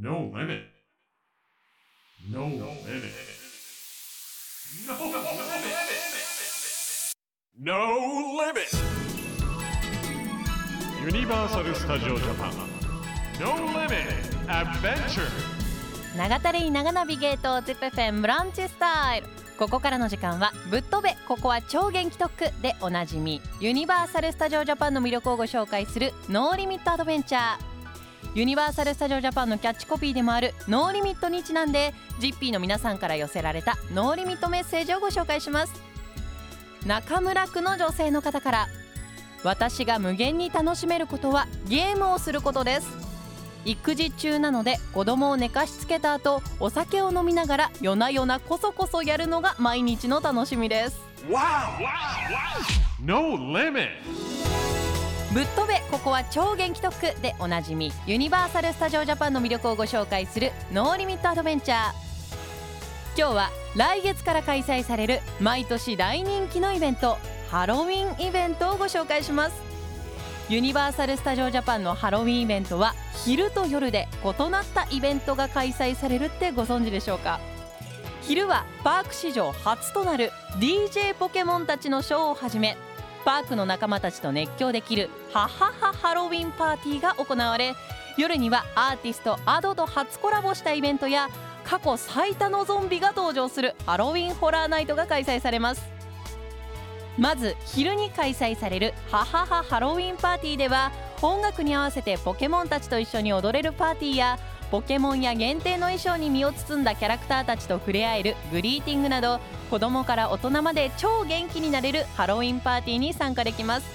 No limit. No limit. No limit. No limit. ユニバーサル・スタジオ・ジャパン No Limit Adventure 長田レイ長ナビゲート ZIPFM ブランチスタイルここからの時間はぶっ飛べここは超元気特区でおなじみユニバーサル・スタジオ・ジャパンの魅力をご紹介する No Limit Adventureユニバーサル・スタジオ・ジャパンのキャッチコピーでもあるノーリミットにちなんで GP の皆さんから寄せられたノーリミットメッセージをご紹介します。中村区の女性の方から私が無限に楽しめることはゲームをすることです。育児中なので子供を寝かしつけた後お酒を飲みながら夜な夜なこそこそやるのが毎日の楽しみです。No Limit. ぶっ飛べここは超元気特区でおなじみユニバーサル・スタジオ・ジャパンの魅力をご紹介する No Limit Adventure。今日は来月から開催される毎年大人気のイベントハロウィンイベントをご紹介します。ユニバーサル・スタジオ・ジャパンのハロウィンイベントは昼と夜で異なったイベントが開催されるってご存知でしょうか？昼はパーク史上初となる DJ ポケモンたちのショーをはじめパークの仲間たちと熱狂できるハハハハロウィンパーティーが行われ夜にはアーティスト Ado と初コラボしたイベントや過去最多のゾンビが登場するハロウィンホラーナイトが開催されます。まず昼に開催されるハハハハロウィンパーティーでは音楽に合わせてポケモンたちと一緒に踊れるパーティーやポケモンや限定の衣装に身を包んだキャラクターたちと触れ合えるグリーティングなど子供から大人まで超元気になれるハロウィンパーティーに参加できます。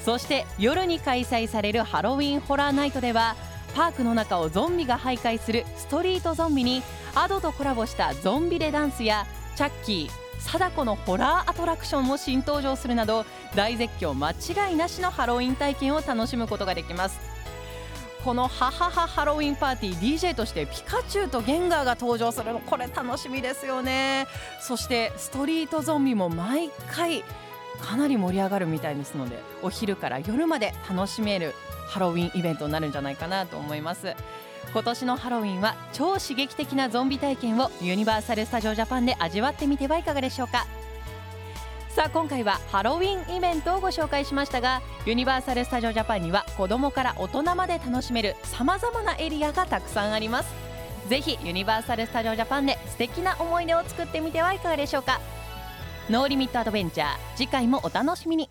そして夜に開催されるハロウィンホラーナイトではパークの中をゾンビが徘徊するストリートゾンビに Ado とコラボしたゾンビでダンスやチャッキー貞子のホラーアトラクションも新登場するなど大絶叫間違いなしのハロウィン体験を楽しむことができます。このハハハハロウィンパーティー DJ としてピカチュウとゲンガーが登場するの。これ楽しみですよね。そしてストリートゾンビも毎回かなり盛り上がるみたいですのでお昼から夜まで楽しめるハロウィンイベントになるんじゃないかなと思います。今年のハロウィンは超刺激的なゾンビ体験をユニバーサル・スタジオ・ジャパンで味わってみてはいかがでしょうか。さあ今回はハロウィンイベントをご紹介しましたがユニバーサル・スタジオ・ジャパンには子供から大人まで楽しめるさまざまなエリアがたくさんあります。ぜひユニバーサル・スタジオ・ジャパンで素敵な思い出を作ってみてはいかがでしょうか。 No Limit Adventure 次回もお楽しみに。